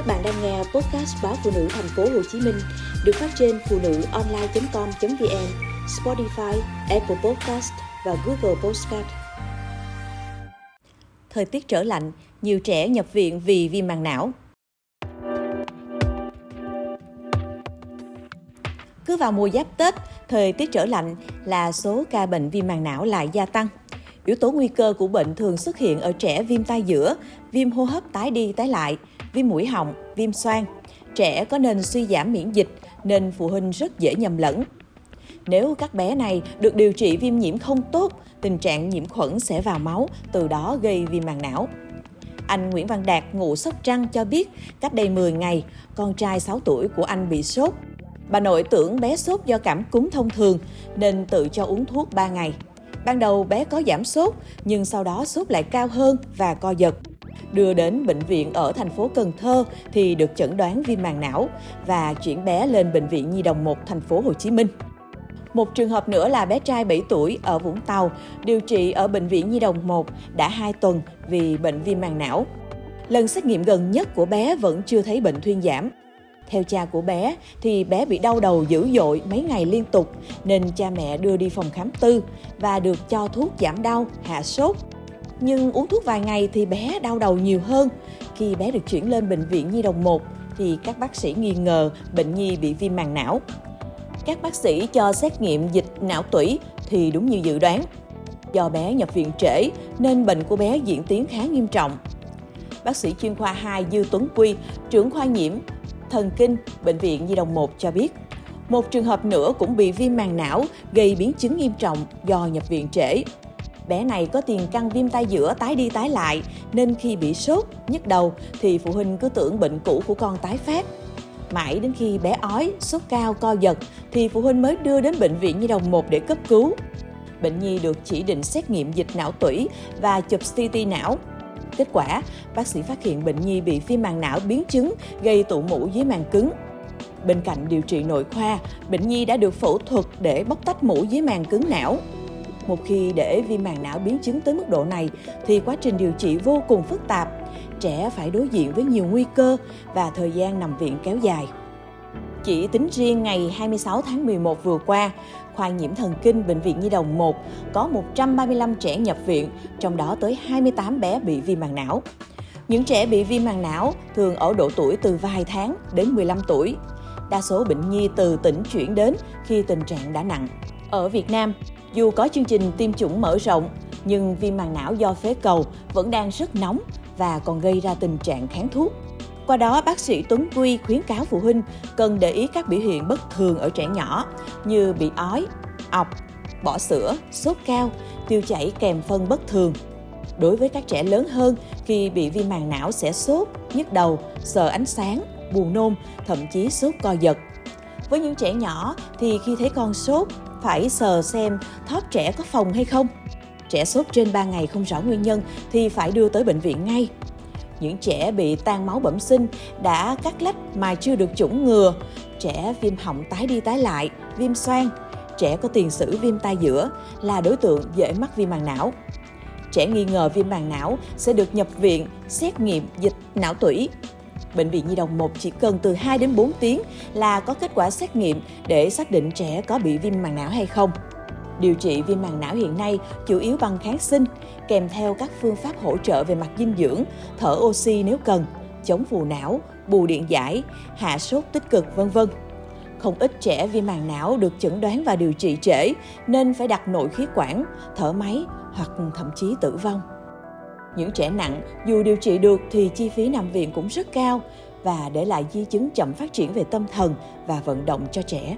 Các bạn đang nghe podcast báo phụ nữ thành phố Hồ Chí Minh được phát trên phụ nữ online.com.vn, Spotify, Apple Podcast và Google Podcast. Thời tiết trở lạnh, nhiều trẻ nhập viện vì viêm màng não. Cứ vào mùa giáp Tết, thời tiết trở lạnh là số ca bệnh viêm màng não lại gia tăng. Yếu tố nguy cơ của bệnh thường xuất hiện ở trẻ viêm tai giữa, viêm hô hấp tái đi tái lại, viêm mũi họng, viêm xoang. Trẻ có nên suy giảm miễn dịch nên phụ huynh rất dễ nhầm lẫn. Nếu các bé này được điều trị viêm nhiễm không tốt, tình trạng nhiễm khuẩn sẽ vào máu, từ đó gây viêm màng não. Anh Nguyễn Văn Đạt, ngụ Sóc Trăng cho biết, cách đây 10 ngày, con trai 6 tuổi của anh bị sốt. Bà nội tưởng bé sốt do cảm cúm thông thường nên tự cho uống thuốc 3 ngày. Ban đầu bé có giảm sốt, nhưng sau đó sốt lại cao hơn và co giật. Đưa đến bệnh viện ở thành phố Cần Thơ thì được chẩn đoán viêm màng não và chuyển bé lên bệnh viện Nhi đồng 1 thành phố Hồ Chí Minh. Một trường hợp nữa là bé trai 7 tuổi ở Vũng Tàu, điều trị ở Bệnh viện Nhi đồng 1 đã 2 tuần vì bệnh viêm màng não. Lần xét nghiệm gần nhất của bé vẫn chưa thấy bệnh thuyên giảm. Theo cha của bé thì bé bị đau đầu dữ dội mấy ngày liên tục nên cha mẹ đưa đi phòng khám tư và được cho thuốc giảm đau, hạ sốt. Nhưng uống thuốc vài ngày thì bé đau đầu nhiều hơn. Khi bé được chuyển lên bệnh viện Nhi đồng 1 thì các bác sĩ nghi ngờ bệnh nhi bị viêm màng não. Các bác sĩ cho xét nghiệm dịch não tủy thì đúng như dự đoán. Do bé nhập viện trễ nên bệnh của bé diễn tiến khá nghiêm trọng. Bác sĩ chuyên khoa 2 Dư Tuấn Quy, trưởng khoa nhiễm thần kinh bệnh viện Nhi đồng 1 cho biết, một trường hợp nữa cũng bị viêm màng não gây biến chứng nghiêm trọng do nhập viện trễ. Bé này có tiền căn viêm tai giữa tái đi tái lại nên khi bị sốt, nhức đầu thì phụ huynh cứ tưởng bệnh cũ của con tái phát. Mãi đến khi bé ói, sốt cao, co giật thì phụ huynh mới đưa đến bệnh viện Nhi đồng 1 để cấp cứu. Bệnh nhi được chỉ định xét nghiệm dịch não tủy và chụp CT não. Kết quả, bác sĩ phát hiện bệnh nhi bị viêm màng não biến chứng gây tụ mũ dưới màng cứng. Bên cạnh điều trị nội khoa, bệnh nhi đã được phẫu thuật để bóc tách mũ dưới màng cứng não. Một khi để viêm màng não biến chứng tới mức độ này thì quá trình điều trị vô cùng phức tạp. Trẻ phải đối diện với nhiều nguy cơ và thời gian nằm viện kéo dài. Chỉ tính riêng ngày 26 tháng 11 vừa qua, khoa nhiễm thần kinh Bệnh viện Nhi đồng 1 có 135 trẻ nhập viện, trong đó tới 28 bé bị viêm màng não. Những trẻ bị viêm màng não thường ở độ tuổi từ vài tháng đến 15 tuổi. Đa số bệnh nhi từ tỉnh chuyển đến khi tình trạng đã nặng. Ở Việt Nam, dù có chương trình tiêm chủng mở rộng, nhưng viêm màng não do phế cầu vẫn đang rất nóng và còn gây ra tình trạng kháng thuốc. Qua đó, bác sĩ Tuấn Quy khuyến cáo phụ huynh cần để ý các biểu hiện bất thường ở trẻ nhỏ như bị ói, ọc, bỏ sữa, sốt cao, tiêu chảy kèm phân bất thường. Đối với các trẻ lớn hơn, khi bị viêm màng não sẽ sốt, nhức đầu, sợ ánh sáng, buồn nôn, thậm chí sốt co giật. Với những trẻ nhỏ thì khi thấy con sốt, phải sờ xem thóp trẻ có phòng hay không. Trẻ sốt trên 3 ngày không rõ nguyên nhân thì phải đưa tới bệnh viện ngay những trẻ bị tan máu bẩm sinh đã cắt lách mà chưa được chủng ngừa, trẻ viêm họng tái đi tái lại, viêm xoang, trẻ có tiền sử viêm tai giữa là đối tượng dễ mắc viêm màng não. Trẻ nghi ngờ viêm màng não sẽ được nhập viện xét nghiệm dịch não tủy. Bệnh viện Nhi đồng 1 chỉ cần từ 2 đến 4 tiếng là có kết quả xét nghiệm để xác định trẻ có bị viêm màng não hay không. Điều trị viêm màng não hiện nay chủ yếu bằng kháng sinh, kèm theo các phương pháp hỗ trợ về mặt dinh dưỡng, thở oxy nếu cần, chống phù não, bù điện giải, hạ sốt tích cực vân vân. Không ít trẻ viêm màng não được chẩn đoán và điều trị trễ nên phải đặt nội khí quản, thở máy hoặc thậm chí tử vong. Những trẻ nặng, dù điều trị được thì chi phí nằm viện cũng rất cao và để lại di chứng chậm phát triển về tâm thần và vận động cho trẻ.